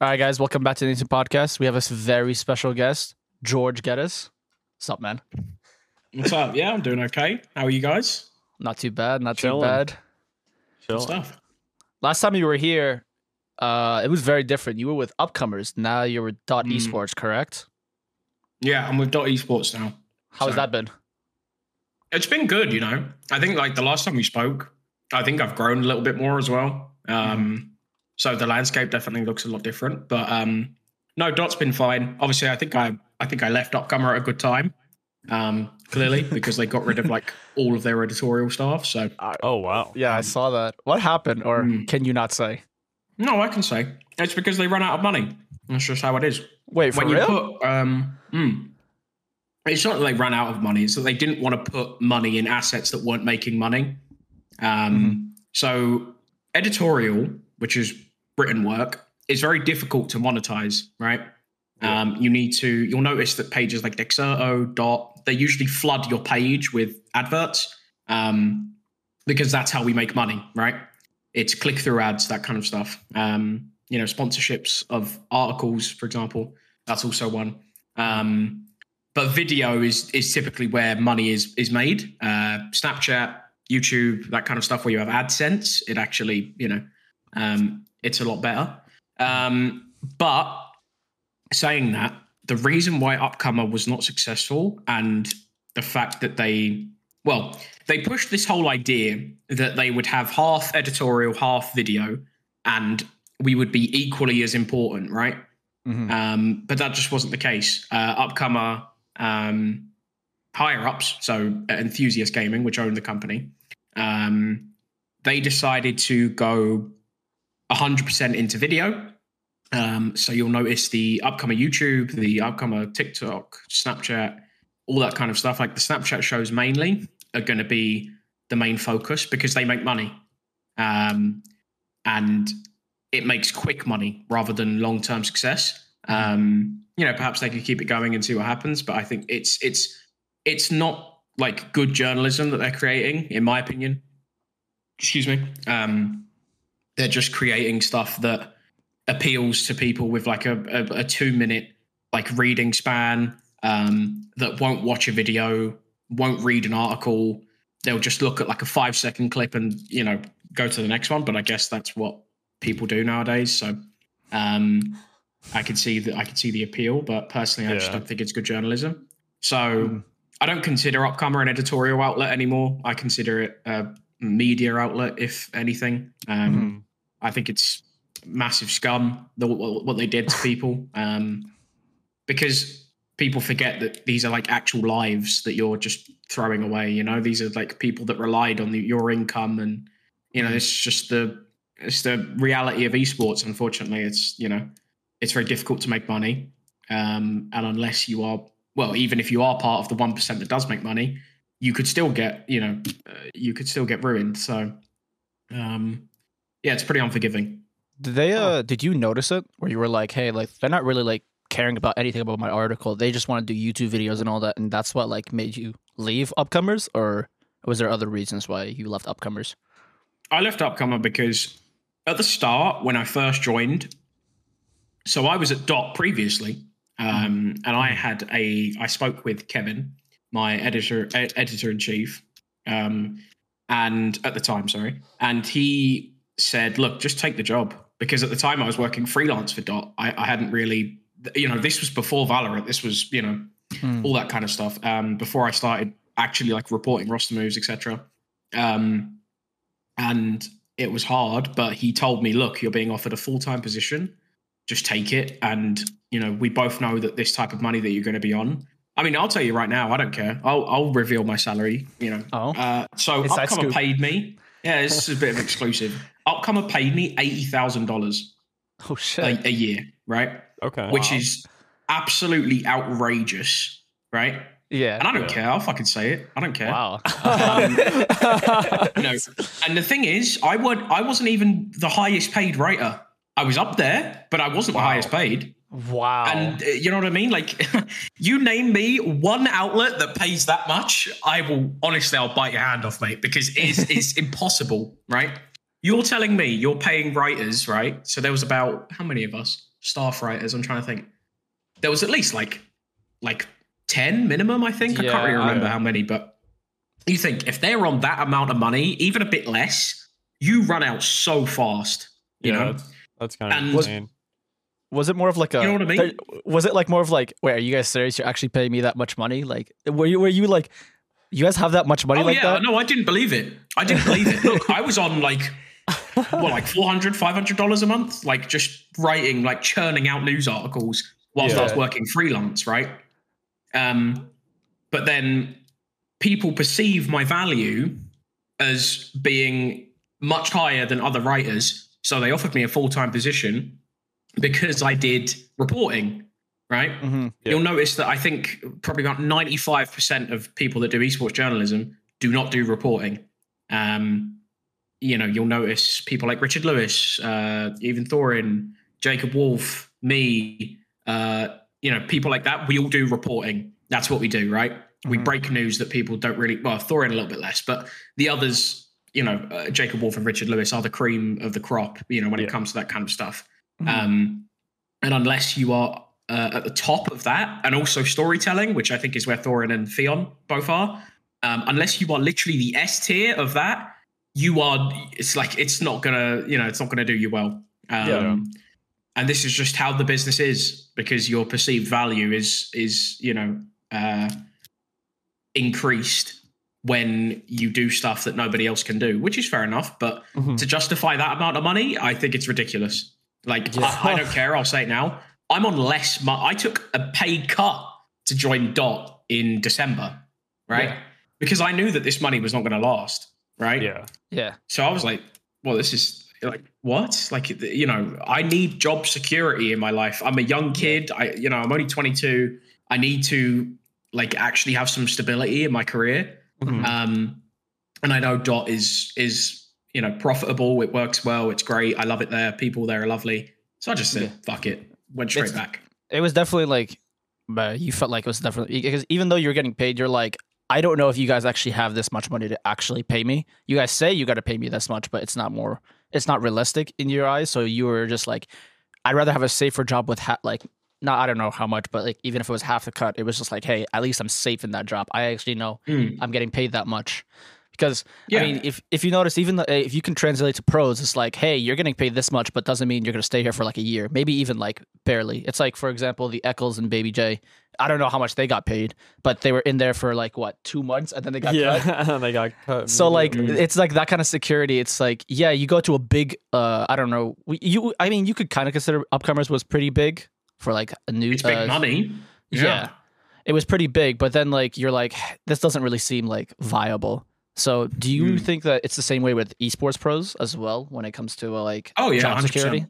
All right, guys, welcome back to the Nation Podcast. We have a very special guest, George Geddes. What's up, man? What's up? Yeah, I'm doing okay. How are you guys? Not too bad. Not Chilling. too bad. Good Chill. stuff. Last time you were here, uh, it was very different. You were with upcomers. Now you're with Dot Mm. Esports, correct? Yeah, I'm with Dot Esports now. How has that been? It's been good, you know. I think like the last time we spoke, I think I've grown a little bit more as well. Um, so the landscape definitely looks a lot different. But um, no, Dot's been fine. Obviously, I think I I think I left Upcomer at a good time. Um, clearly because they got rid of like all of their editorial staff. So Oh wow. Yeah, I saw that. What happened, or Mm. can you not say? no, I can say it's because they run out of money. That's just how it is. Wait, for when real? you put um hmm. it's not that they ran out of money it's that they didn't want to put money in assets that weren't making money um Mm-hmm. so editorial which is written work is very difficult to monetize right? Um you need to you'll notice that pages like dexerto dot they usually flood your page with adverts um because that's how we make money right? It's click through ads that kind of stuff. Um you know sponsorships of articles for example that's also one. Um but video is is typically where money is is made. Uh snapchat youtube that kind of stuff where you have adsense it actually you know um it's a lot better um but saying that the reason why upcomer was not successful and the fact that they well they pushed this whole idea that they would have half editorial half video and we would be equally as important right Mhm. um, but that just wasn't the case. Uh, upcomer um, higher ups, so Enthusiast Gaming, which owned the company, um, they decided to go 100% into video. Um, so you'll notice the upcoming YouTube, the upcoming TikTok, Snapchat, all that kind of stuff. Like the Snapchat shows mainly are going to be the main focus because they make money. Um, and it makes quick money rather than long term success. Um, you know, perhaps they could keep it going and see what happens, but I think it's it's it's not like good journalism that they're creating, in my opinion. Excuse me. Um, they're just creating stuff that appeals to people with like a, a, a two minute like reading span um, that won't watch a video, won't read an article. They'll just look at like a five second clip and you know go to the next one. But I guess that's what people do nowadays. So um, I could see that I could see the appeal, but personally, I just don't think it's good journalism. So Mm. I don't consider Upcomer an editorial outlet anymore. I consider it a media outlet, if anything. Um, Mhm. I think it's massive scum the, what they did to people um, because people forget that these are like actual lives that you're just throwing away. You know, these are like people that relied on the, your income, and you know, it's just the it's the reality of esports. Unfortunately, it's you know, it's very difficult to make money, um, and unless you are well, even if you are part of the one percent that does make money, you could still get you know, uh, you could still get ruined. So, um, yeah, it's pretty unforgiving. Did they? Uh, did you notice it? Where you were like, hey, like they're not really like caring about anything about my article. They just want to do YouTube videos and all that, and that's what like made you leave upcomers, or was there other reasons why you left upcomers? I left Upcomer because at the start, when I first joined, so I was at Dot previously, um, and I had a I spoke with Kevin, my editor ed- editor in chief, um, and at the time, sorry, and he said, "Look, just take the job." Because at the time I was working freelance for Dot, I, I hadn't really, you know, this was before Valorant. This was, you know, Hmm. all that kind of stuff. Um, before I started actually like reporting roster moves, etc. Um, and it was hard, but he told me, "Look, you're being offered a full time position. Just take it." And you know, we both know that this type of money that you're going to be on. I mean, I'll tell you right now, I don't care. I'll I'll reveal my salary. You know, Oh, uh, so Upcomer paid me. Yeah, this is a bit of exclusive. Upcomer paid me eighty thousand dollars oh shit! a, a year, right? Okay. Which is absolutely outrageous, right? yeah. And I don't Yeah. care. I'll fucking say it. I don't care. Wow. Um, you know, and the thing is, I would I wasn't even the highest paid writer. I was up there, but I wasn't the highest paid. Wow. And uh, you know what I mean? Like, you name me one outlet that pays that much, I will honestly, I'll bite your hand off, mate, because it's it's impossible, right? you're telling me you're paying writers, right? So there was about how many of us staff writers? I'm trying to think. There was at least like like ten minimum, I think. I can't really remember how many, but you think if they're on that amount of money, even a bit less, you run out so fast. You yeah, know, that's, that's kind of And- insane. Was it more of like a? You know what I mean? there- Was it like more of like, wait, are you guys serious? You're actually paying me that much money? Like, were you were you like, you guys have that much money oh like yeah, that? no, I didn't believe it. I didn't believe it. Look, I was on like what, like 400 500 dollars a month, like just writing, like churning out news articles whilst I was working freelance, right? Um, but then people perceive my value as being much higher than other writers, so they offered me a full time position because I did reporting, right? hmm Yeah. You'll notice that I think probably about 95% of people that do esports journalism do not do reporting. Um, you know, you'll notice people like Richard Lewis, uh, even Thorin, Jacob Wolf, me, uh, you know, people like that. We all do reporting. That's what we do, right? We Mhm. break news that people don't really, well, Thorin a little bit less, but the others, you know, uh, Jacob Wolf and Richard Lewis are the cream of the crop, you know, when Yeah. it comes to that kind of stuff. Mhm. Um, and unless you are uh, at the top of that, and also storytelling, which I think is where Thorin and Theon both are, um, unless you are literally the S tier of that, you are. It's like it's not gonna, you know, it's not gonna do you well. Um, Yeah. And this is just how the business is because your perceived value is is you know uh, increased when you do stuff that nobody else can do, which is fair enough. But Mhm. to justify that amount of money, I think it's ridiculous. Like, Yeah. I, I don't care. I'll say it now. I'm on less. Mo- I took a paid cut to join Dot in December, right? Yeah. Because I knew that this money was not going to last, right? Yeah. Yeah. So I was like, well, this is like what? Like, you know, I need job security in my life. I'm a young kid. I, you know, I'm only 22. I need to like actually have some stability in my career. Mhm. Um, and I know Dot is is you know profitable. It works well. It's great. I love it there. People there are lovely. So I just said, Yeah. fuck it. Went straight It's- back. It was definitely like, but you felt like it was definitely because even though you're getting paid, you're like, I don't know if you guys actually have this much money to actually pay me. You guys say you got to pay me this much, but it's not more. It's not realistic in your eyes. So you were just like, I'd rather have a safer job with ha- like. Not, I don't know how much, but like even if it was half the cut, it was just like, hey, at least I'm safe in that job. I actually know Mm. I'm getting paid that much. Because Yeah. I mean, if if you notice, even the, if you can translate to pros, it's like, hey, you're getting paid this much, but doesn't mean you're going to stay here for like a year, maybe even like barely. It's like, for example, the Eccles and Baby J. I don't know how much they got paid, but they were in there for like what two months, and then they got cut. yeah. they got cut. So like, it's like that kind of security. It's like, yeah, you go to a big, uh, I don't know, you. I mean, you could kind of consider upcomers was pretty big for like a new. It's big uh, money. yeah. It was pretty big, but then like you're like, this doesn't really seem like viable. So do you Hmm. think that it's the same way with esports pros as well when it comes to uh, like Oh yeah, job security?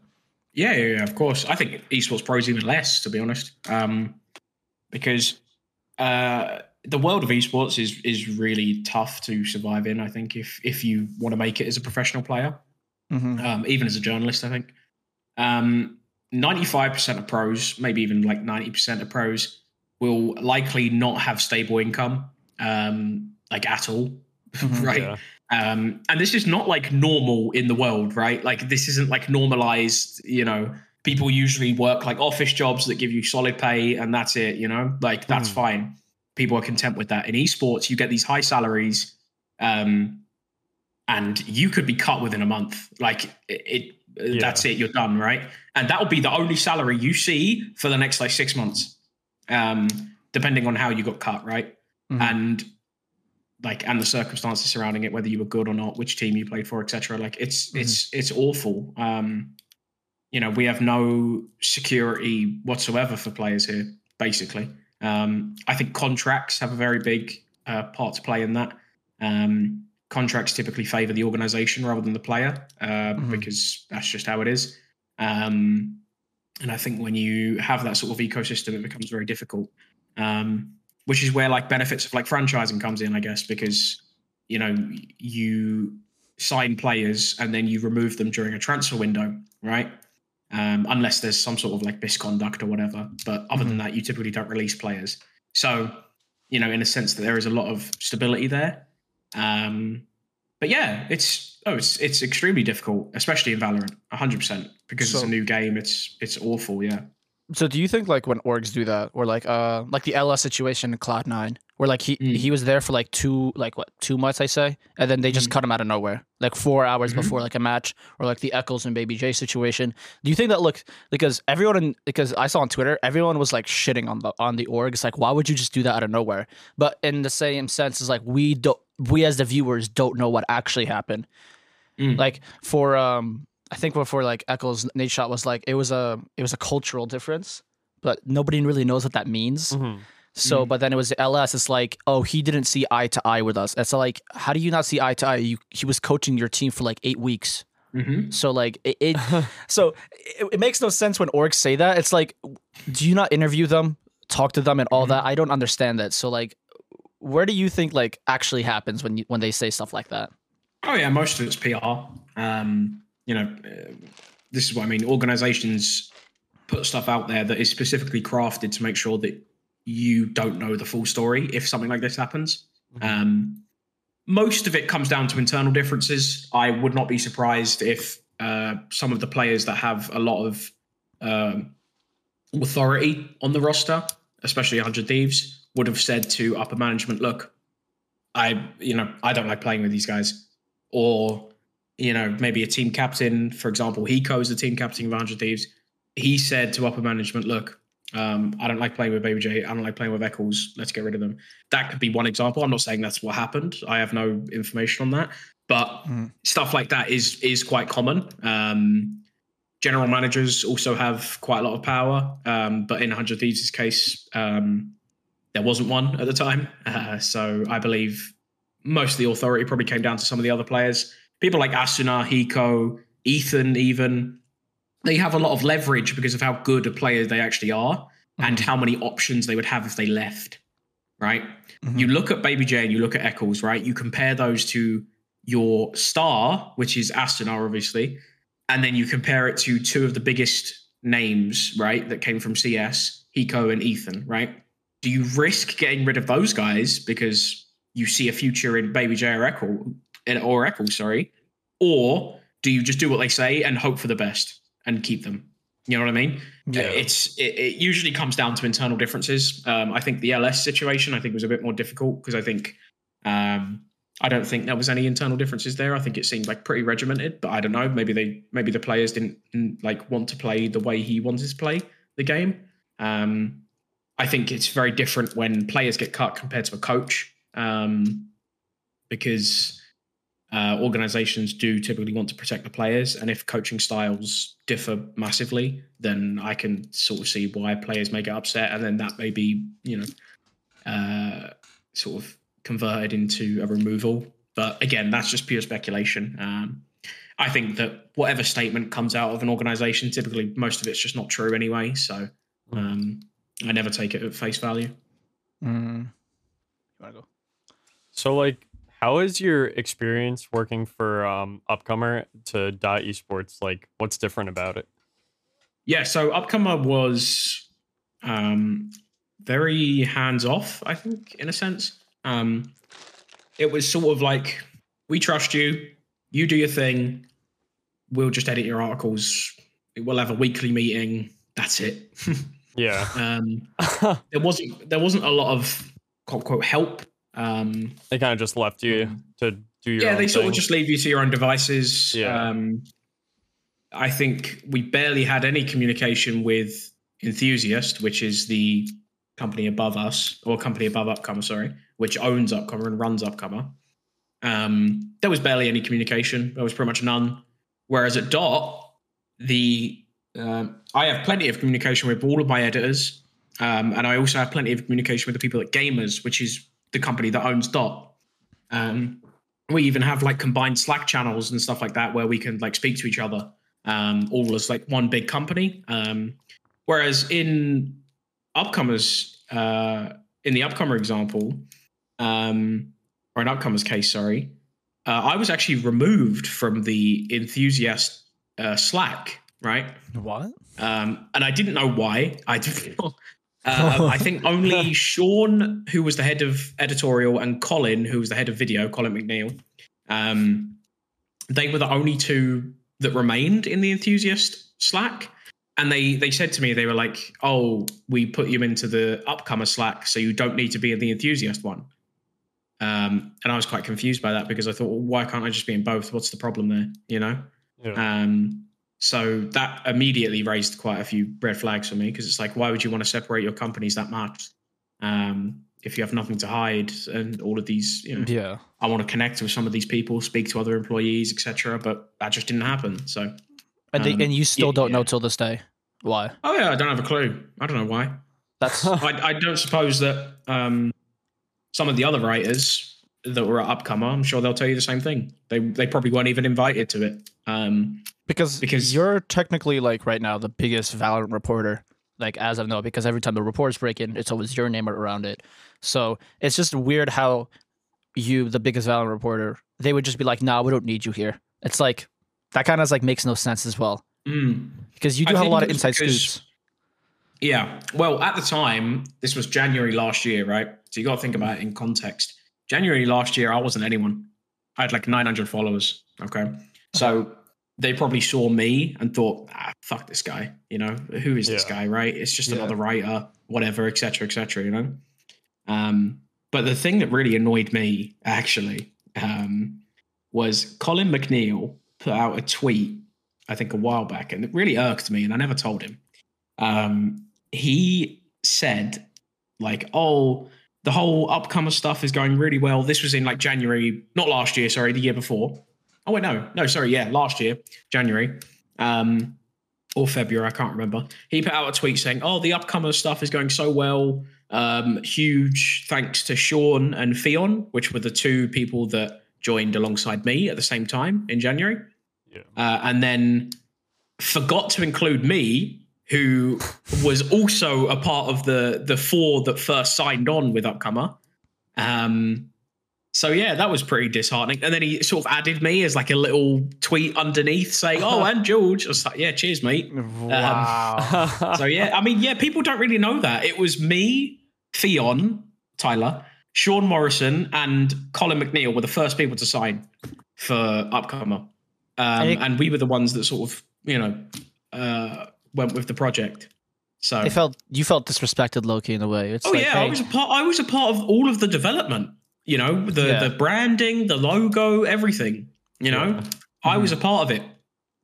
Yeah, yeah, yeah, of course. I think esports pros even less, to be honest, um, because uh, the world of esports is is really tough to survive in. I think if if you want to make it as a professional player, Mm-hmm. um, even as a journalist, I think um, 95% of pros, maybe even like 90% of pros, will likely not have stable income, um, like at all, Mhm. right? Yeah. Um, and this is not like normal in the world, right? Like this isn't like normalized, you know. People usually work like office jobs that give you solid pay and that's it, you know? Like that's Hmm. fine. People are content with that. In esports, you get these high salaries, um, and you could be cut within a month. Like it, it Yeah. that's it, you're done, right? And that will be the only salary you see for the next like six months. Um, depending on how you got cut, right? Mhm. And like and the circumstances surrounding it, whether you were good or not, which team you played for, etc. Like it's Mhm. it's it's awful. Um, you know, we have no security whatsoever for players here. Basically, um, I think contracts have a very big uh, part to play in that. Um, contracts typically favor the organization rather than the player uh, Mhm. because that's just how it is. Um, and I think when you have that sort of ecosystem, it becomes very difficult. Um, which is where like benefits of like franchising comes in, I guess, because you know you sign players and then you remove them during a transfer window, right? Um, unless there's some sort of like misconduct or whatever. But other than that, you typically don't release players. So, you know, in a sense that there is a lot of stability there. Um, but yeah, it's oh, it's it's extremely difficult, especially in Valorant, hundred percent, because it's a new game. It's it's awful. Yeah. So do you think like when orgs do that, or like uh like the LS situation in Cloud Nine, where like he Mm. he was there for like two like what two months I say, and then they just Mm. cut him out of nowhere, like four hours Mhm. before like a match, or like the Eccles and Baby J situation. Do you think that look because everyone in because I saw on Twitter everyone was like shitting on the on the orgs, like why would you just do that out of nowhere? But in the same sense, is like we don't we as the viewers don't know what actually happened. Mm. Like for um I think before like Eccles Nate shot was like it was a it was a cultural difference, but nobody really knows what that means. Mhm. So, Mm. but then it was LS. It's like, oh, he didn't see eye to eye with us. It's like, how do you not see eye to eye? You he was coaching your team for like eight weeks. Mm-hmm. So like it, it so it, it makes no sense when orgs say that. It's like, do you not interview them, talk to them, and all Mhm. that? I don't understand that. So like, where do you think like actually happens when you when they say stuff like that? Oh yeah, most of it's PR. Um, you know, uh, this is what I mean. Organizations put stuff out there that is specifically crafted to make sure that you don't know the full story if something like this happens. Um, most of it comes down to internal differences. I would not be surprised if uh, some of the players that have a lot of um, authority on the roster, especially 100 Thieves, would have said to upper management, "Look, I, you know, I don't like playing with these guys." Or, you know, maybe a team captain, for example, Hiko is the team captain of 100 Thieves. He said to upper management, "Look, um, I don't like playing with Baby J. I don't like playing with Eccles. Let's get rid of them." That could be one example. I'm not saying that's what happened. I have no information on that, but Mhm. stuff like that is is quite common. Um, general managers also have quite a lot of power, um, but in 100 Thieves' case, um, there wasn't one at the time. Uh, so I believe most of the authority probably came down to some of the other players. People like Asuna, Hiko, Ethan, even they have a lot of leverage because of how good a player they actually are and Mhm. how many options they would have if they left. Right? Mhm. You look at Baby J and you look at Eccles, right? You compare those to your star, which is Asuna, obviously, and then you compare it to two of the biggest names, right, that came from CS, Hiko and Ethan, right? Do you risk getting rid of those guys because you see a future in Baby J or Eccles, or Eccles, sorry, or do you just do what they say and hope for the best and keep them? You know what I mean? Yeah. It's it, it usually comes down to internal differences. Um, I think the LS situation I think was a bit more difficult because I think um, I don't think there was any internal differences there. I think it seemed like pretty regimented, but I don't know. Maybe they maybe the players didn't like want to play the way he wanted to play the game. Um, I think it's very different when players get cut compared to a coach um, because uh, organizations do typically want to protect the players. And if coaching styles differ massively, then I can sort of see why players may get upset. And then that may be, you know, uh, sort of converted into a removal. But again, that's just pure speculation. Um, I think that whatever statement comes out of an organization, typically most of it's just not true anyway. So um, I never take it at face value. Mm. You wanna go? So, like, how is your experience working for um, Upcomer to Dot Esports? Like, what's different about it? Yeah, so Upcomer was um, very hands off, I think, in a sense. Um, it was sort of like, we trust you, you do your thing, we'll just edit your articles, we'll have a weekly meeting, that's it. Yeah. um, there wasn't there wasn't a lot of quote unquote help. Um, they kind of just left you to do your yeah, they sort thing. of just leave you to your own devices. Yeah. Um, I think we barely had any communication with Enthusiast, which is the company above us, or company above Upcomer, sorry, which owns Upcomer and runs Upcomer. Um, there was barely any communication. There was pretty much none. Whereas at Dot, the um, I have plenty of communication with all of my editors, um, and I also have plenty of communication with the people at Gamers, which is the company that owns Dot. Um, we even have like combined Slack channels and stuff like that where we can like speak to each other, um, all as like one big company. Um, whereas in upcomers, uh, in the upcomer example, um, or an upcomer's case, sorry, uh, I was actually removed from the enthusiast uh, Slack, right? What? Um, and I didn't know why. I uh, I think only Sean, who was the head of editorial, and Colin, who was the head of video, Colin McNeil, Um, they were the only two that remained in the enthusiast Slack, and they they said to me they were like, "Oh, we put you into the upcomer Slack, so you don't need to be in the enthusiast one." Um, and I was quite confused by that because I thought, well, why can't I just be in both? What's the problem there? You know. Yeah. Um, so that immediately raised quite a few red flags for me because it's like, why would you want to separate your companies that much um, if you have nothing to hide and all of these? You know, Yeah. I want to connect with some of these people, speak to other employees, etc. But that just didn't happen. So, And Um, and you still yeah, don't know till this day why. oh yeah, I don't have a clue. I don't know why. That's I, I don't suppose that um, some of the other writers that were at Upcomer, I'm sure they'll tell you the same thing. They they probably weren't even invited to it. Um, because Because- you're technically like right now the biggest Valorant reporter, like as of now, because every time the reports break in, it's always your name around it. So it's just weird how you, the biggest Valorant reporter, they would just be like, "Nah, we don't need you here." It's like that kind of like makes no sense as well mm. because you I do have a lot of inside because- scoops. Yeah. Well, at the time, this was January last year, right? So you got to think about it in context. January last year, I wasn't anyone. I had like 900 followers. Okay. So they probably saw me and thought, ah, fuck this guy. You know, who is this guy, right? It's just Yeah. another writer, whatever, etc., cetera, et cetera, you know? Um, but the thing that really annoyed me, actually, um, was Colin McNeil put out a tweet, I think a while back, and it really irked me, and I never told him um, he said like, "Oh, the whole upcomer stuff is going really well." This was in like January, not last year, sorry, the year before. Oh wait, no, no, sorry, yeah, last year, January, um, or February, I can't remember. He put out a tweet saying, "Oh, the upcomer stuff is going so well. Um, huge thanks to Sean and Fion, which were the two people that joined alongside me at the same time in January." Yeah. uh, and then forgot to include me, who was also a part of the the four that first signed on with Upcomer. Um, so yeah, that was pretty disheartening. And then he sort of added me as like a little tweet underneath saying, "Oh, and George." I was like, "Yeah, cheers, mate." Wow. So yeah, I mean, yeah, people don't really know that it was me, Theon, Tyler, Sean Morrison, and Colin McNeil were the first people to sign for Upcomer, um, And it- and we were the ones that sort of you know uh, went with the project. So It felt you felt disrespected, Loki, in a way. It's oh like, yeah, I was a part. I was a part of all of the development. You know, the Yeah. the branding, the logo, everything. You know, Yeah. I was a part of it.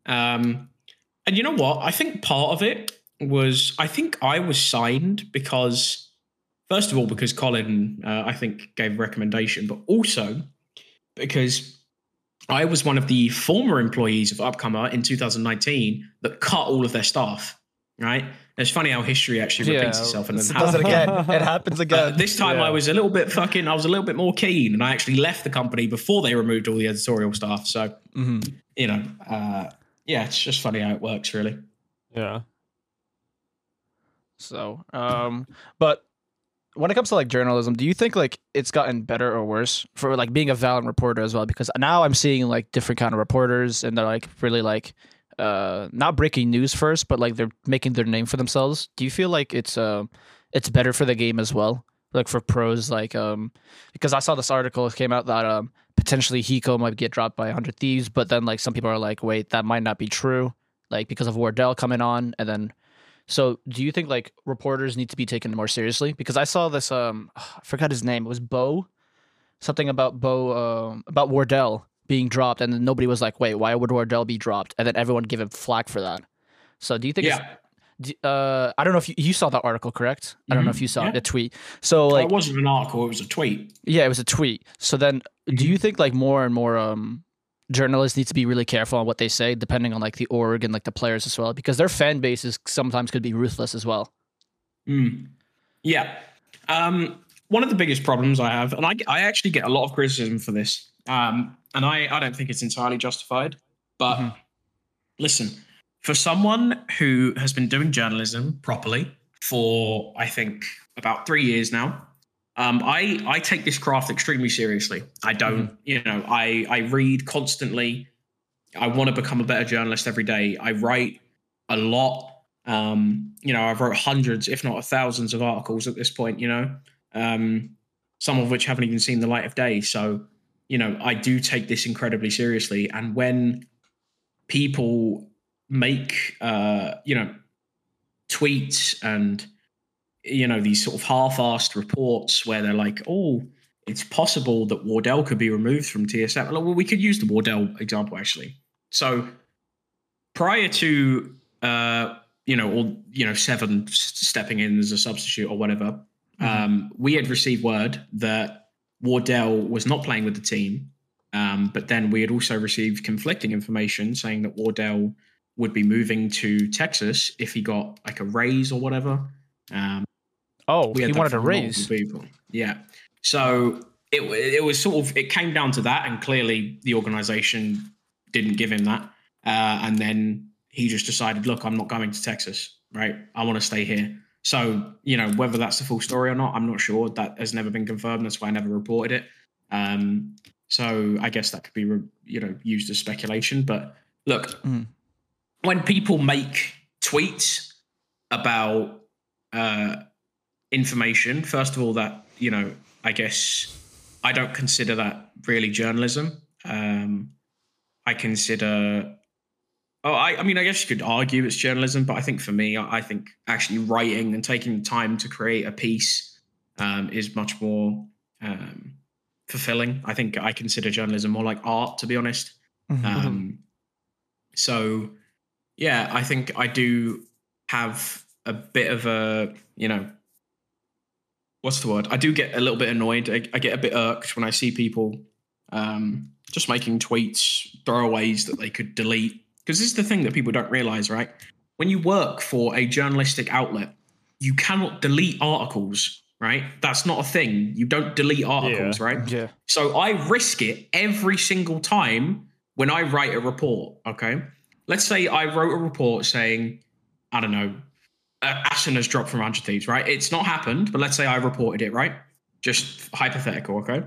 Um, and you know what? I think part of it was I think I was signed because, first of all, because Colin, uh, I think, gave a recommendation, but also because I was one of the former employees of Upcomer in 2019 that cut all of their staff. Right? It's funny how history actually repeats itself and then it does it again. It happens uh, again. this time Yeah. I was a little bit fucking. I was a little bit more keen, and I actually left the company before they removed all the editorial staff. So Mhm. you know, uh, yeah, it's just funny how it works, really. yeah. So, um, but when it comes to like journalism, do you think like it's gotten better or worse for like being a Valorant reporter as well? Because now I'm seeing like different kind of reporters, and they're like really like uh not breaking news first, but like they're making their name for themselves. Do you feel like it's uh it's better for the game as well? Like for pros, like um, because I saw this article came out that um potentially Hiko might get dropped by 100 Thieves, but then like some people are like, wait, that might not be true, like because of Wardell coming on, and then so, do you think like reporters need to be taken more seriously? Because I saw this, um, I forgot his name. It was Bo, something about Bo, um, about Wardell being dropped, and then nobody was like, "Wait, why would Wardell be dropped?" And then everyone gave him flack for that. So, do you think? Yeah, uh, I don't know if you, you saw that article, correct? I don't know if you saw yeah. the tweet. So, like, it wasn't an article; it was a tweet. yeah, it was a tweet. So then, do you think like more and more um journalists need to be really careful on what they say, depending on like the org and like the players as well, because their fan bases sometimes could be ruthless as well. Mm. Yeah. Um, one of the biggest problems I have, and I, I actually get a lot of criticism for this, um, and I, I don't think it's entirely justified. But Mhm. listen, for someone who has been doing journalism properly for, I think, about three years now, um, I, I take this craft extremely seriously. I don't, you know, I, I read constantly. I want to become a better journalist every day. I write a lot. Um, you know, I've wrote hundreds, if not thousands, of articles at this point. You know, um, some of which haven't even seen the light of day. So you know, I do take this incredibly seriously. And when people make, uh, you know, tweets and, you know, these sort of half-assed reports where they're like, oh, it's possible that Wardell could be removed from TSM. Well, we could use the Wardell example actually. So prior to uh, you know, or you know, seven stepping in as a substitute or whatever, mm-hmm. um, we had received word that Wardell was not playing with the team. Um, but then we had also received conflicting information saying that Wardell would be moving to Texas if he got like a raise or whatever. Um, oh, he wanted a raise. People. Yeah. So it it was sort of it came down to that, and clearly the organization didn't give him that. Uh, and then he just decided, look, I'm not going to Texas. Right, I want to stay here. So you know whether that's the full story or not, I'm not sure. That has never been confirmed. That's why I never reported it. Um, so I guess that could be you know used as speculation. But look, mm. when people make tweets about uh, information, first of all, that you know I guess I don't consider that really journalism. Um, I consider. Oh, I, I mean, I guess you could argue it's journalism, but I think for me, I, I think actually writing and taking the time to create a piece um, is much more um, fulfilling. I think I consider journalism more like art, to be honest. Mm-hmm. Um, so, yeah, I think I do have a bit of a, you know, what's the word? I do get a little bit annoyed. I, I get a bit irked when I see people um, just making tweets, throwaways that they could delete. Because this is the thing that people don't realize, right? When you work for a journalistic outlet, you cannot delete articles, right? That's not a thing. You don't delete articles, yeah. right? Yeah. So I risk it every single time when I write a report, okay? Let's say I wrote a report saying, I don't know, uh, has dropped from 100 Thieves, right? It's not happened, but let's say I reported it, right? Just hypothetical, okay?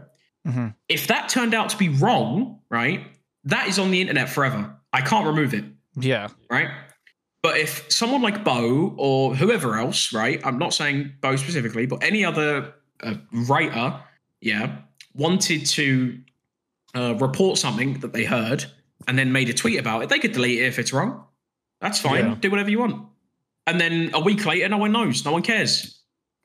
Mm-hmm. If that turned out to be wrong, right, that is on the internet forever. I can't remove it. Yeah. Right? But if someone like Bo or whoever else, right, I'm not saying Bo specifically, but any other uh, writer, yeah, wanted to uh, report something that they heard and then made a tweet about it, they could delete it if it's wrong. That's fine. Yeah. Do whatever you want and then a week later, no one knows, no one cares.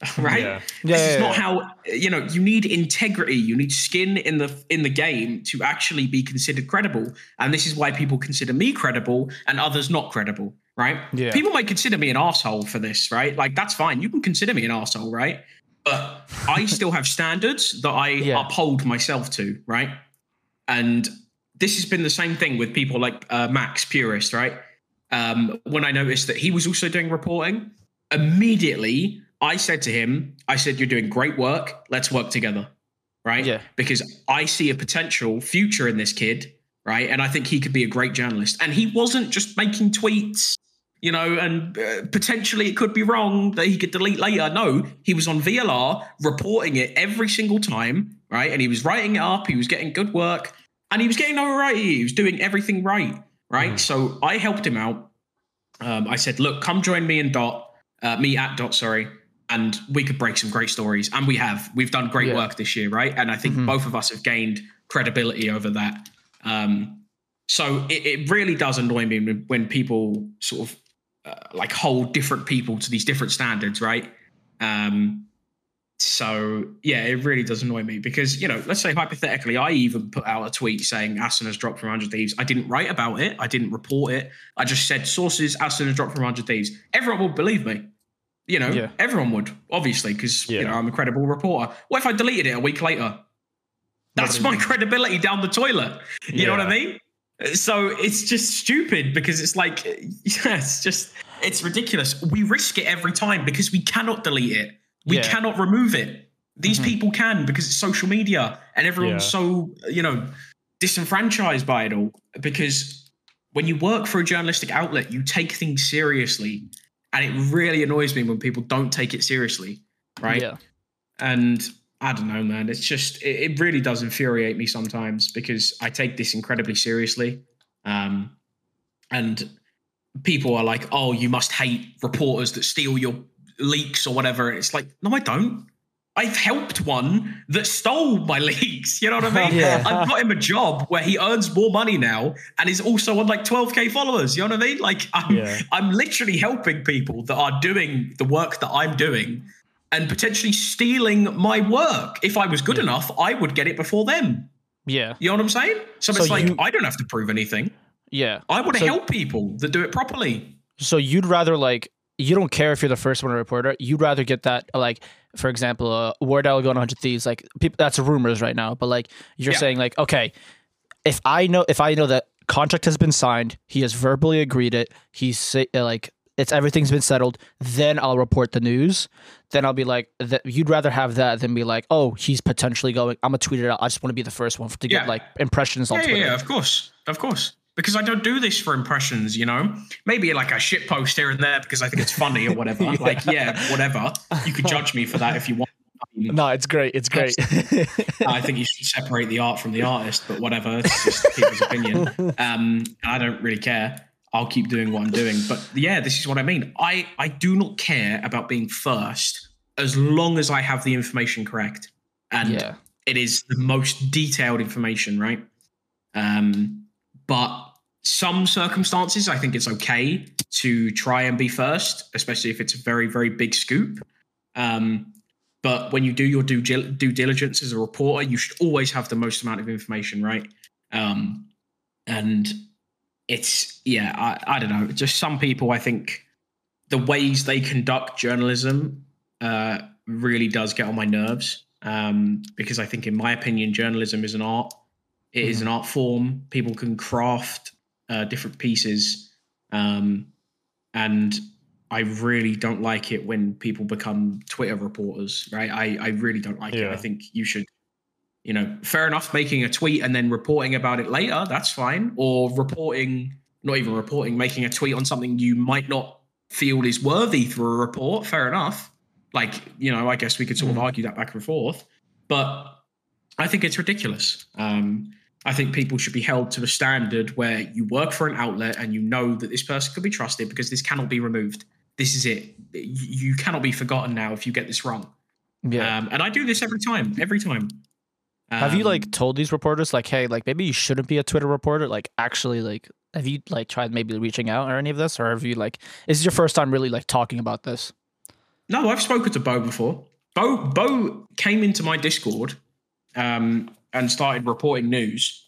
right? Yeah. This yeah, is not how you know. You need integrity. You need skin in the in the game to actually be considered credible. And this is why people consider me credible and others not credible. Right? Yeah. People might consider me an asshole for this. Right? Like that's fine. You can consider me an asshole. Right? But I still have standards that I uphold myself to. Right? And this has been the same thing with people like uh, Max Purist. Right? um, when I noticed that he was also doing reporting, immediately I said to him, I said, You're doing great work. Let's work together. Right. Yeah. Because I see a potential future in this kid. Right. And I think he could be a great journalist. And he wasn't just making tweets, you know, and uh, potentially it could be wrong that he could delete later. No, he was on VLR reporting it every single time. Right. And he was writing it up. He was getting good work and he was getting notoriety. He was doing everything right right? Mm. So I helped him out. Um, I said, look, come join me and Dot, uh, me at Dot, sorry, and we could break some great stories. And we have. We've done great yeah. work this year, right? And I think mm-hmm. both of us have gained credibility over that. Um, so it, it, really does annoy me when people sort of uh, like hold different people to these different standards, right? Um, so yeah, it really does annoy me because you know, let's say hypothetically, I even put out a tweet saying Aston has dropped from 100 Thieves. I didn't write about it. I didn't report it. I just said sources Aston has dropped from 100 Thieves. Everyone will believe me. You know, yeah. everyone would obviously because yeah. you know I'm a credible reporter. What if I deleted it a week later? That's my credibility down the toilet. You yeah. know what I mean? So it's just stupid because it's like, yeah, it's just it's ridiculous. We risk it every time because we cannot delete it we yeah. cannot remove it. These mm-hmm. people can because it's social media and everyone's so, you know, disenfranchised by it all. Because when you work for a journalistic outlet, you take things seriously. And it really annoys me when people don't take it seriously. Right. Yeah. And I don't know, man. It's just, it, it really does infuriate me sometimes because I take this incredibly seriously. Um, and people are like, oh, you must hate reporters that steal your leaks or whatever. It's like, no, I don't. I've helped one that stole my leagues. You know what I mean? Yeah. I've got him a job where he earns more money now and is also on like 12k followers. You know what I mean? Like I'm, Yeah. I'm literally helping people that are doing the work that I'm doing and potentially stealing my work. If I was good enough, I would get it before them. Yeah. You know what I'm saying? So, So it's like you- I don't have to prove anything. Yeah. I want to So- help people that do it properly. So you'd rather like you don't care if you're the first one to report it. You'd rather get that like for example, uh, Wardell going 100 thieves. Like people, that's rumors right now. But like you're Yeah. saying like okay, if I know if I know that contract has been signed, he has verbally agreed it. He's say, uh, like it's everything's been settled. Then I'll report the news. Then I'll be like, that you'd rather have that than be like, oh, he's potentially going. I'm gonna tweet it out. I just want to be the first one to get Yeah. like impressions on yeah, Twitter. yeah, of course, of course. Because I don't do this for impressions, you know. Maybe like a shit post here and there because I think it's funny or whatever. Like, yeah, whatever. You could judge me for that if you want. No, it's great. It's great. I think you should separate the art from the artist, but whatever. It's just people's opinion. Um, I don't really care. I'll keep doing what I'm doing. But yeah, this is what I mean. I I do not care about being first as long as I have the information correct, and yeah. it is the most detailed information, right? Um, but some circumstances, I think it's okay to try and be first, especially if it's a very, very big scoop. Um, but when you do your due, due diligence as a reporter, you should always have the most amount of information, right? Um, and it's, yeah, I, I don't know. Just some people, I think the ways they conduct journalism uh, really does get on my nerves um, because I think, in my opinion, journalism is an art. It is an art form. People can craft uh, different pieces, um, and I really don't like it when people become Twitter reporters. Right? I I really don't like it. I think you should. You know, fair enough, making a tweet and then reporting about it later, that's fine. Or reporting, not even reporting, making a tweet on something you might not feel is worthy for a report, fair enough. Like, you know, I guess we could sort of argue that back and forth. But I think it's ridiculous. Um, I think people should be held to a standard where you work for an outlet and you know that this person could be trusted because this cannot be removed. This is it. You cannot be forgotten now if you get this wrong. Yeah. Um, and I do this every time, every time. Have you Um, like told these reporters like, hey, like maybe you shouldn't be a Twitter reporter? Like, actually, like, have you like tried maybe reaching out or any of this, or have you like, is this your first time really like talking about this? No, I've spoken to Bo before. Bo Bo came into my Discord um, and started reporting news.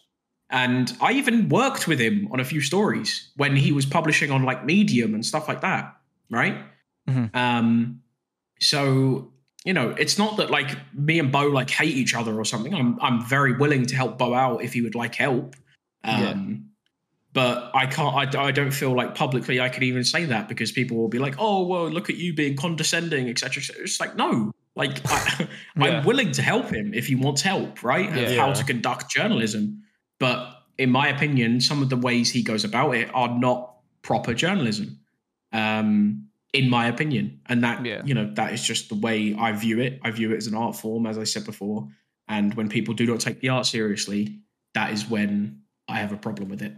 And I even worked with him on a few stories when he was publishing on like Medium and stuff like that, right? Mhm. Um, so you know, it's not that like me and Bo like hate each other or something. I'm I'm very willing to help Bo out if he would like help. Yeah. Um, but I can't. I, I don't feel like publicly I could even say that because people will be like, "Oh, well, look at you being condescending, etc." etc. It's like no, like I, Yeah. I'm willing to help him if he wants help, right? Of Yeah. how to conduct journalism. But in my opinion, some of the ways he goes about it are not proper journalism. Um, in my opinion, and that Yeah. you know that is just the way I view it. I view it as an art form, as I said before. And when people do not take the art seriously, that is when I have a problem with it.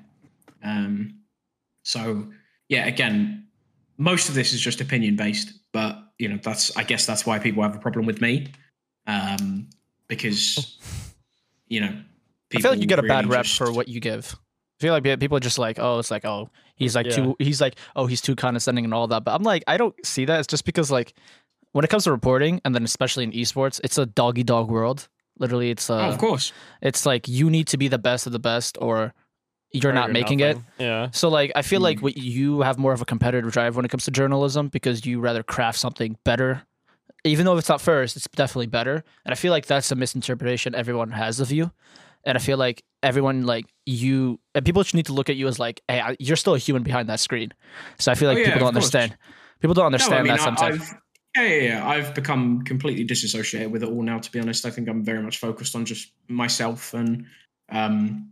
Um, so yeah, again, most of this is just opinion based, but you know that's I guess that's why people have a problem with me, um, because you know I feel like you get a bad really rep just- for what you give. I feel like people are just like, oh, it's like, oh, he's like Yeah. too, he's like, oh, he's too condescending and all that. But I'm like, I don't see that. It's just because like, when it comes to reporting, and then especially in esports, it's a doggy dog world. Literally, it's uh, Oh, of course. it's like you need to be the best of the best, or you're Or not making it. Yeah. So like I feel Mm. like what you have more of a competitive drive when it comes to journalism because you rather craft something better. Even though if it's not first, it's definitely better. And I feel like that's a misinterpretation everyone has of you. And I feel like everyone like you and people just need to look at you as like, hey, I- you're still a human behind that screen. So I feel Oh, like yeah, people don't of course. understand. People don't No, understand I mean, that sometimes. I've, yeah, yeah, yeah. I've become completely disassociated with it all now. To be honest, I think I'm very much focused on just myself and um,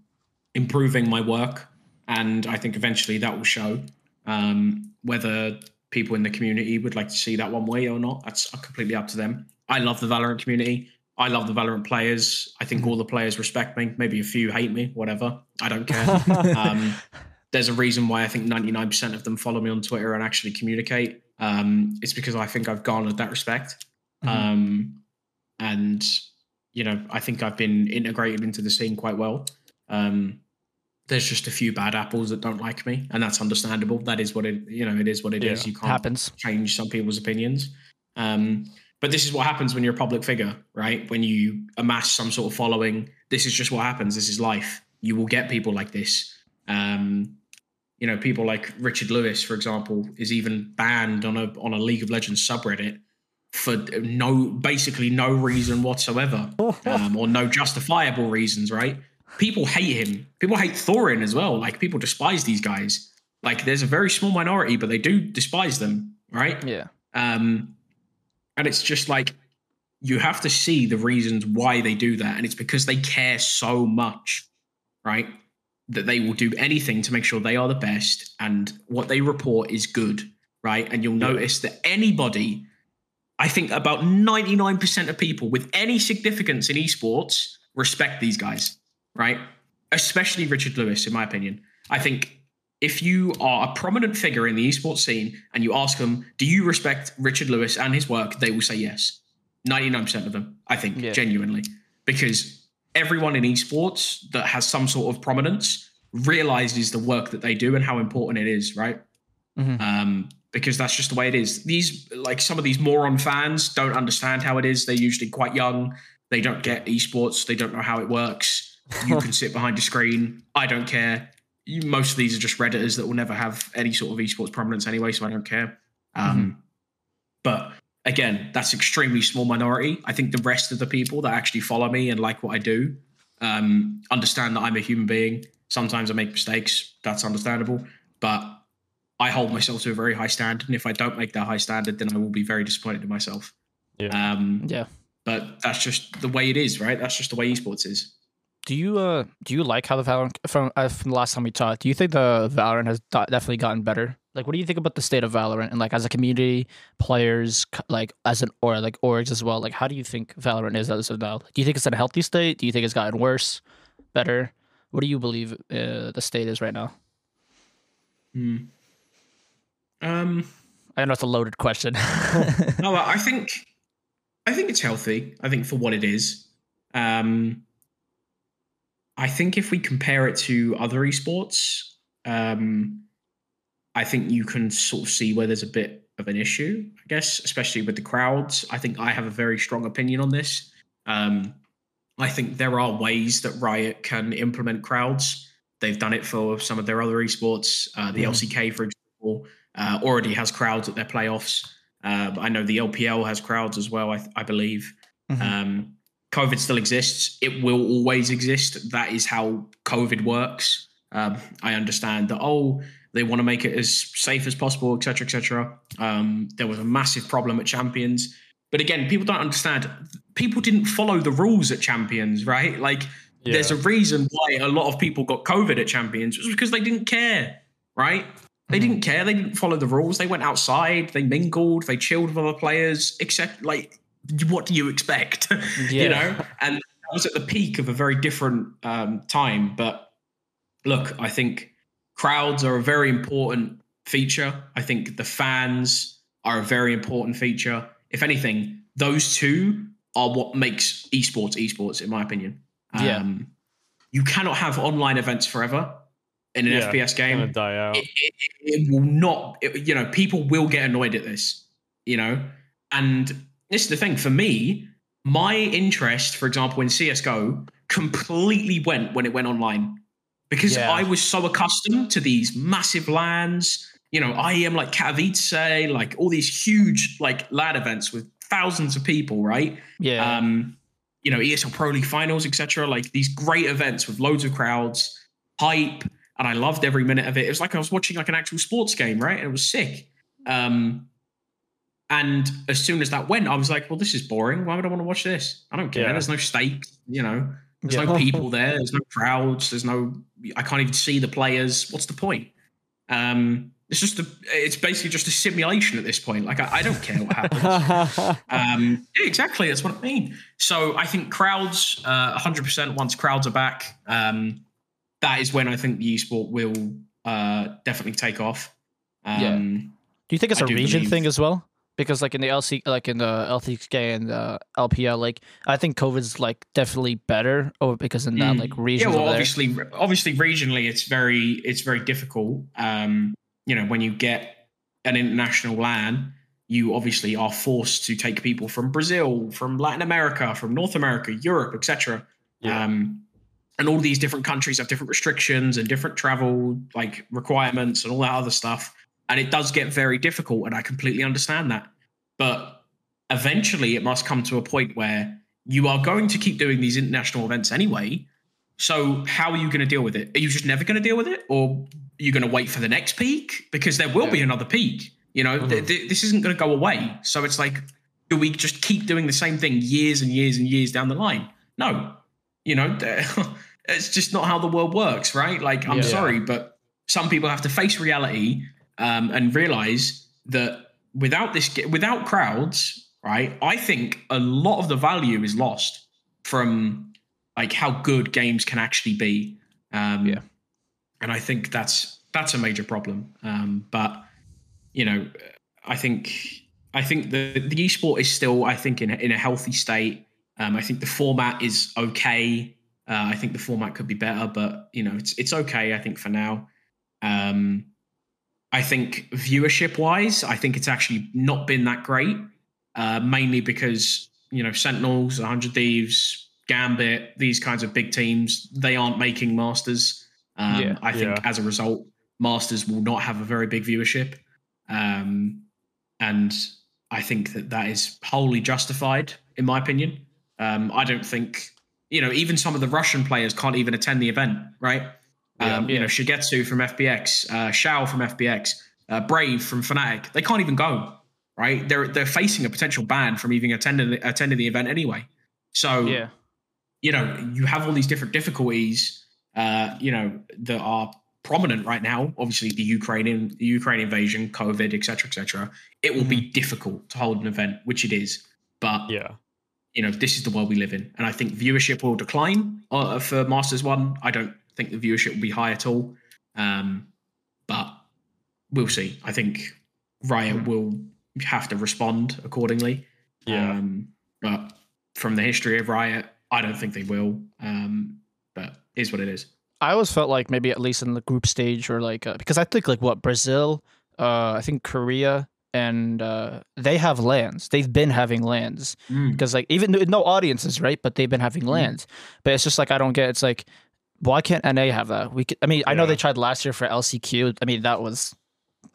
improving my work, and I think eventually that will show. Um, whether people in the community would like to see that one way or not, that's completely up to them. I love the Valorant community. I love the Valorant players. I think all the players respect me. Maybe a few hate me, whatever. I don't care. um, there's a reason why I think 99% of them follow me on Twitter and actually communicate. Um, it's because I think I've garnered that respect. Mhm. Um, and you know, I think I've been integrated into the scene quite well. Um, there's just a few bad apples that don't like me, and that's understandable. That is what it, you know, it is what it is. Yeah. You can't Happens. change some people's opinions. Um, but this is what happens when you're a public figure, right? When you amass some sort of following, this is just what happens. This is life. You will get people like this. Um, you know, people like Richard Lewis, for example, is even banned on a on a League of Legends subreddit for no basically no reason whatsoever, um, or no justifiable reasons, right? People hate him. People hate Thorin as well. Like people despise these guys. Like there's a very small minority, but they do despise them, right? Yeah. Um, and it's just like you have to see the reasons why they do that, and it's because they care so much, right? That they will do anything to make sure they are the best, and what they report is good, right? And you'll notice that anybody, I think about ninety nine percent of people with any significance in esports respect these guys, right? Especially Richard Lewis, in my opinion. I think if you are a prominent figure in the esports scene and you ask them, do you respect Richard Lewis and his work? They will say yes. 99% of them, I think, Yeah. genuinely. Because everyone in esports that has some sort of prominence realizes the work that they do and how important it is, right? Mhm. Um, because that's just the way it is. These, like some of these moron fans, don't understand how it is. They're usually quite young. They don't get esports. They don't know how it works. You can sit behind a screen. I don't care. You, most of these are just redditors that will never have any sort of esports prominence anyway, so I don't care. Um, But again, that's extremely small minority. I think the rest of the people that actually follow me and like what I do um, understand that I'm a human being. Sometimes I make mistakes. That's understandable. But I hold myself to a very high standard. And if I don't make that high standard, then I will be very disappointed in myself. Yeah. Um, Yeah. but that's just the way it is, right? That's just the way esports is. Do you uh do you like how the Valorant from uh, from the last time we talked? Do you think the Valorant has definitely gotten better? Like, what do you think about the state of Valorant and like as a community, players, like as an or like orgs as well? Like, how do you think Valorant is as of now? Do you think it's in a healthy state? Do you think it's gotten worse, better? What do you believe uh, the state is right now? Hmm. Um, I know it's a loaded question. no, I think I think it's healthy. I think for what it is. Um, I think if we compare it to other esports, um, I think you can sort of see where there's a bit of an issue. I guess, especially with the crowds. I think I have a very strong opinion on this. Um, I think there are ways that Riot can implement crowds. They've done it for some of their other esports. Uh, the Mhm. LCK, for example, uh, already has crowds at their playoffs. Uh, I know the LPL has crowds as well. I, I believe. Mhm. Um, COVID still exists. It will always exist. That is how COVID works. Um, I understand that. Oh, they want to make it as safe as possible, etc., etc. Um, there was a massive problem at Champions, but again, people don't understand. People didn't follow the rules at Champions, right? Like, Yeah. there's a reason why a lot of people got COVID at Champions. It was because they didn't care, right? They didn't care. They didn't follow the rules. They went outside. They mingled. They chilled with other players. Except, like, what do you expect? you know, and I was at the peak of a very different um, time. But look, I think crowds are a very important feature. I think the fans are a very important feature. If anything, those two are what makes esports esports, in my opinion. Yeah. Um, you cannot have online events forever in an Yeah, FPS game Gonna die out. it, it, it will not it- you know people will get annoyed at this you know and this is the thing for me my interest for example in csgo completely went when it went online because Yeah. i was so accustomed to these massive lands you know i am like katowice like all these huge like LAN events with thousands of people right yeah. um, you know, ESL Pro League finals, etc. Like these great events with loads of crowds, hype, and I loved every minute of it. It was like I was watching like an actual sports game, right? And it was sick. Um, and as soon as that went, I was like, well, this is boring. Why would I want to watch this? I don't care. Yeah. There's no stakes, you know. There's Yeah. no people there. There's no crowds. There's no. I can't even see the players. What's the point? Um, it's just a. It's basically just a simulation at this point. Like I, I don't care what happens. Um, yeah, exactly. That's what I mean. So I think crowds, uh, 100% once crowds are back, um, that is when I think the esport will uh, definitely take off. Um, Do you think it's I a region believe- thing as well? Because like in the LC, like in the LCK and the LPL, like I think COVID's like definitely better, or because in that Mm. like Yeah, well, over there. obviously, obviously, regionally, it's very, it's very difficult. Um, you know, when you get an international LAN, you obviously are forced to take people from Brazil, from Latin America, from North America, Europe, etc. Yeah. Um, and all these different countries have different restrictions and different travel like requirements and all that other stuff. And it does get very difficult, and I completely understand that. But eventually, it must come to a point where you are going to keep doing these international events anyway. So how are you going to deal with it? Are you just never going to deal with it, or are you going to wait for the next peak? Because there will be another peak. You know, th- Mhm. th- this isn't going to go away. So it's like, do we just keep doing the same thing years and years and years down the line? No, you know, it's just not how the world works, right? Like, I'm Yeah. sorry, but some people have to face reality um, and realize that without this, without crowds, right? I think a lot of the value is lost from like how good games can actually be. Um, Yeah. and I think that's that's a major problem. Um, but you know, I think I think the the esport is still I think in a- in a healthy state. Um, I think the format is okay. Uh, I think the format could be better, but you know, it's it's okay. I think for now. Um, I think viewership wise, I think it's actually not been that great. Uh, mainly because you know Sentinels, 100 Thieves, Gambit, these kinds of big teams, they aren't making Masters. Um, Yeah. I think Yeah. as a result, Masters will not have a very big viewership, um, and I think that that is wholly justified, in my opinion. Um, I don't think you know even some of the Russian players can't even attend the event, right? Yeah. um, you know, SUYGETSU from FPX, uh, Shao from FPX, uh, Brave from Fnatic. They can't even go, right? They're they're facing a potential ban from even attending the, attending the event anyway. So yeah, you know, you have all these different difficulties, uh, you know, that are prominent right now. Obviously, the Ukrainian the Ukraine invasion, COVID, etc., etc. It will be difficult to hold an event, which it is. But Yeah. you know, this is the world we live in, and I think viewership will decline uh, for Masters One. I don't think the viewership will be high at all, um, but we'll see. I think Riot will have to respond accordingly. Yeah. Um, but from the history of Riot, I don't think they will. Um, but is what it is. I always felt like maybe at least in the group stage or like uh, because I think like what Brazil, uh, I think Korea and uh, they have lands. They've been having lands because like even no audiences, right? But they've been having Mm. lands. But it's just like I don't get. It's like why can't NA have that? We could. I mean, I know they tried last year for LCQ. I mean, that was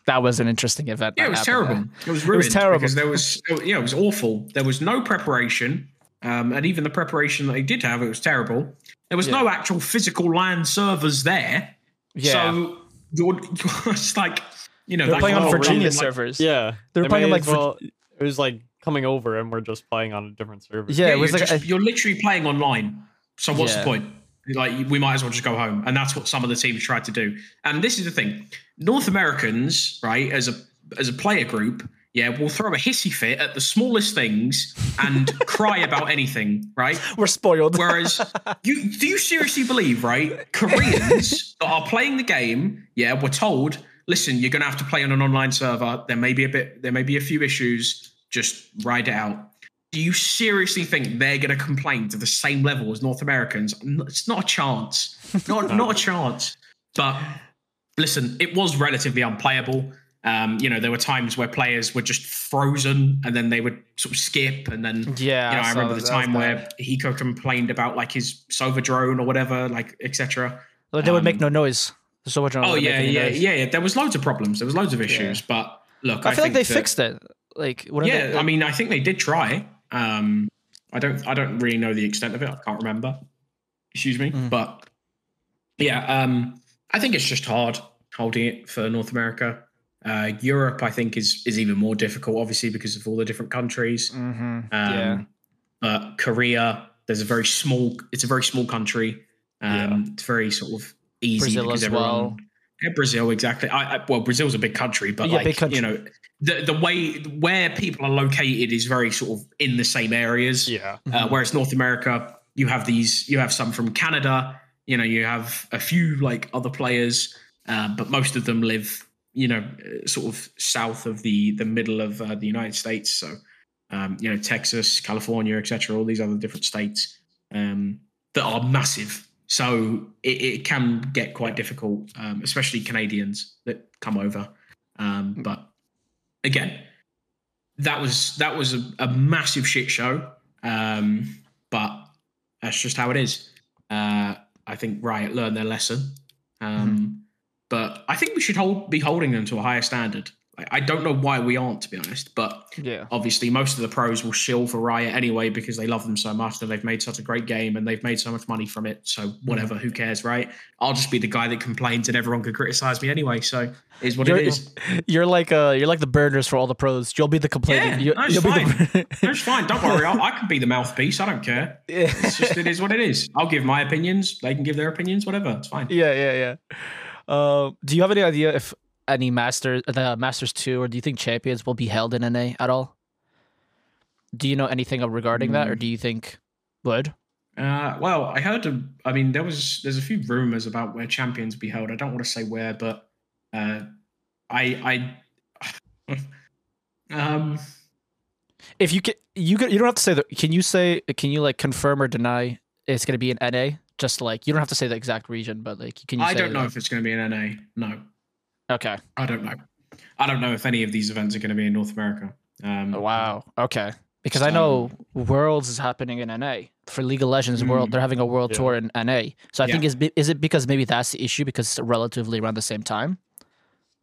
that was an interesting event. Yeah, it was terrible. there. It was ruined It was terrible. because there was yeah, it was awful. There was no preparation, um, and even the preparation that they did have, it was terrible. There was no actual physical LAN servers there, Yeah, so you're, you're just like you know they were that playing on Virginia like- servers. Yeah. They were It playing on, like, as well- it was like coming over and we're just playing on a different server. Yeah, Yeah, it was you're, like just- a- you're literally playing online. So what's Yeah. the point? Like we might as well just go home, and that's what some of the teams tried to do. And this is the thing: North Americans, right, as a as a player group, yeah, will throw a hissy fit at the smallest things and cry about anything, right? we're spoiled. Whereas you do you seriously believe, right? Koreans that are playing the game, yeah, we're told, listen, you're gonna have to play on an online server. There may be a bit, there may be a few issues. Just ride it out. Do you seriously think they're gonna complain to the same level as North Americans? It's not a chance. Not not a chance. But listen, it was relatively unplayable. Um, you know, there were times where players were just frozen and then they would sort of skip and then yeah, you know, I saw remember the time where Hiko complained about like his Sova drone or whatever, like etc. Like, they would make um, no noise. So much. Oh yeah, yeah, yeah, yeah. There was loads of problems. There was loads of issues, but look, I, I, feel like think they that- fixed it. Like, what Yeah, they, I mean, I think they did try. Um, I don't, I don't really know the extent of it. I can't remember. Excuse me, Mm. but yeah, um, I think it's just hard holding it for North America. Uh, Europe, I think, is is even more difficult, obviously, because of all the different countries. Mhm. Um, Yeah. But Korea, there's a very small. It's a very small country. Um, Yeah. It's very sort of easy Brazil because as everyone. well. Yeah, Brazil exactly. I, I, well, Brazil's a big country, but Yeah, like big country. you know, the the way where people are located is very sort of in the same areas. Yeah. Uh, whereas North America, you have these, you have some from Canada. You know, you have a few like other players, uh, but most of them live you know, uh, sort of south of the the middle of uh, the United States. So, um, you know, Texas, California, etc. All these other different states um, that are massive. So it, it can get quite difficult, um, especially Canadians that come over. Um, but again, that was that was a, a massive shit show. Um, but that's just how it is. Uh, I think Riot learned their lesson. Um, But I think we should hold, be holding them to a higher standard. I don't know why we aren't, to be honest. But Yeah. obviously, most of the pros will shill for Riot anyway because they love them so much and they've made such a great game and they've made so much money from it. So whatever, who cares, right? I'll just be the guy that complains and everyone can criticize me anyway. So is what You're- it is. You're like uh you're like the burners for all the pros. You'll be the complaining. Yeah, no, it's you'll be the It's fine. Don't worry. I, I can be the mouthpiece. I don't care. It's just it is what it is. I'll give my opinions. They can give their opinions. Whatever. It's fine. yeah, yeah, yeah. Uh, do you have any idea if any masters, the Masters two, or do you think champions will be held in NA at all? Do you know anything regarding that, or Mm. do you think would? Uh, well, I heard. A, I mean, there was there's a few rumors about where champions be held. I don't want to say where, but uh, I I um If you can, you can, you don't have to say that. Can you say? Can you like confirm or deny it's going to be in NA? Just like you don't have to say the exact region, but like can you? Say I don't know like- if it's going to be an NA. No, Okay. I don't know. I don't know if any of these events are going to be in North America. Um, Oh, Wow. Okay. Because I know Worlds is happening in NA for League of Legends World. Mm. They're having a world Yeah. tour in NA. So I think is is it because maybe that's the issue because it's relatively around the same time?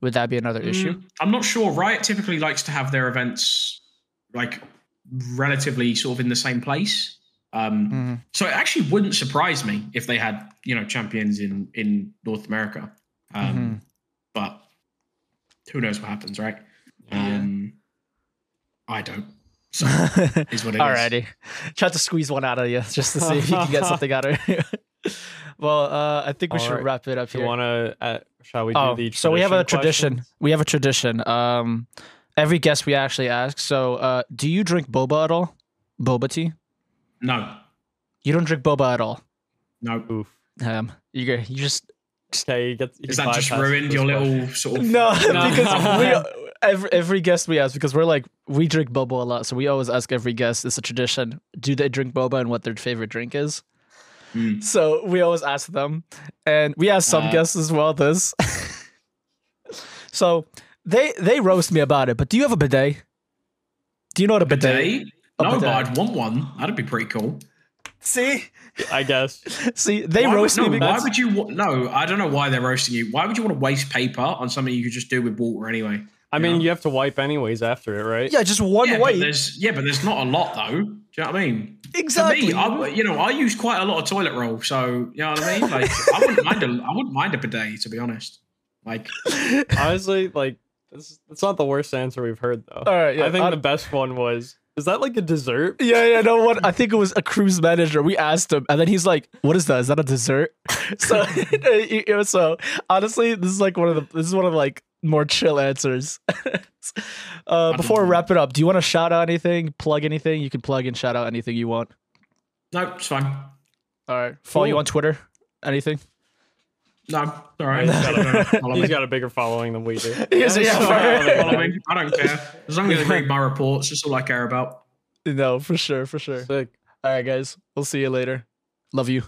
Would that be another issue? Mm, I'm not sure. Riot typically likes to have their events like relatively sort of in the same place. Um, Mhm. So it actually wouldn't surprise me if they had, you know, champions in in North America. Um, Mm-hmm. But who knows what happens, right? Yeah. Um, I don't. So is what it is. Alrighty. Tried to squeeze one out of you just to see if you can get something out of it. well, uh, I think we should Alright. wrap it up Do you want to? Uh, shall we do Oh, the? so we have a tradition. questions? We have a tradition. Um, every guest we actually ask. So, uh, do you drink boba at all? Boba tea? No, You don't drink boba at all. no. Oof. Um, you go- you just Okay, you get. Is that just ruined your question. little sort of? no, No. because we every, every guest we ask because we're like we drink boba a lot, so we always ask every guest. It's a tradition. Do they drink boba and what their favorite drink is? Mm. So we always ask them, and we ask some Uh, guests as well. This, so they they roast me about it. But do you have a bidet? Do you know what a bidet? Bidet? A No, but. I'd want one. That'd be pretty cool. See, I guess. see, they why roast would, me no, why would you? wa- No, I don't know why they're roasting you. Why would you want to waste paper on something you could just do with water anyway? I mean, Yeah. you have to wipe anyways after it, right? yeah, just one yeah, but way. there's yeah, but there's not a lot though. Do you know what I mean? Exactly. For me, I, you know, I use quite a lot of toilet roll, so you know what I mean. Like, I wouldn't mind a, I wouldn't mind a bidet to be honest. Like, Honestly, like that's that's not the worst answer we've heard though. All right, yeah, I think I- the best one was. Is that like a dessert? Yeah, yeah, no what I think it was a cruise manager. We asked him and then he's like, What is that? Is that a dessert? so it it was so honestly, this is like one of the this is one of like more chill answers. uh before we wrap it up, do you want to shout out anything, plug anything? You can plug and shout out anything you want. no, it's fine. All right. Follow you on Twitter? Anything? No, it's all right. He's got, a, he's got a bigger following than we do. Yes, yeah, So, right. Follow me. I don't care. As long as they read my reports, that's all I care about. No, for sure, for sure. Sick. All right, guys. We'll see you later. Love you.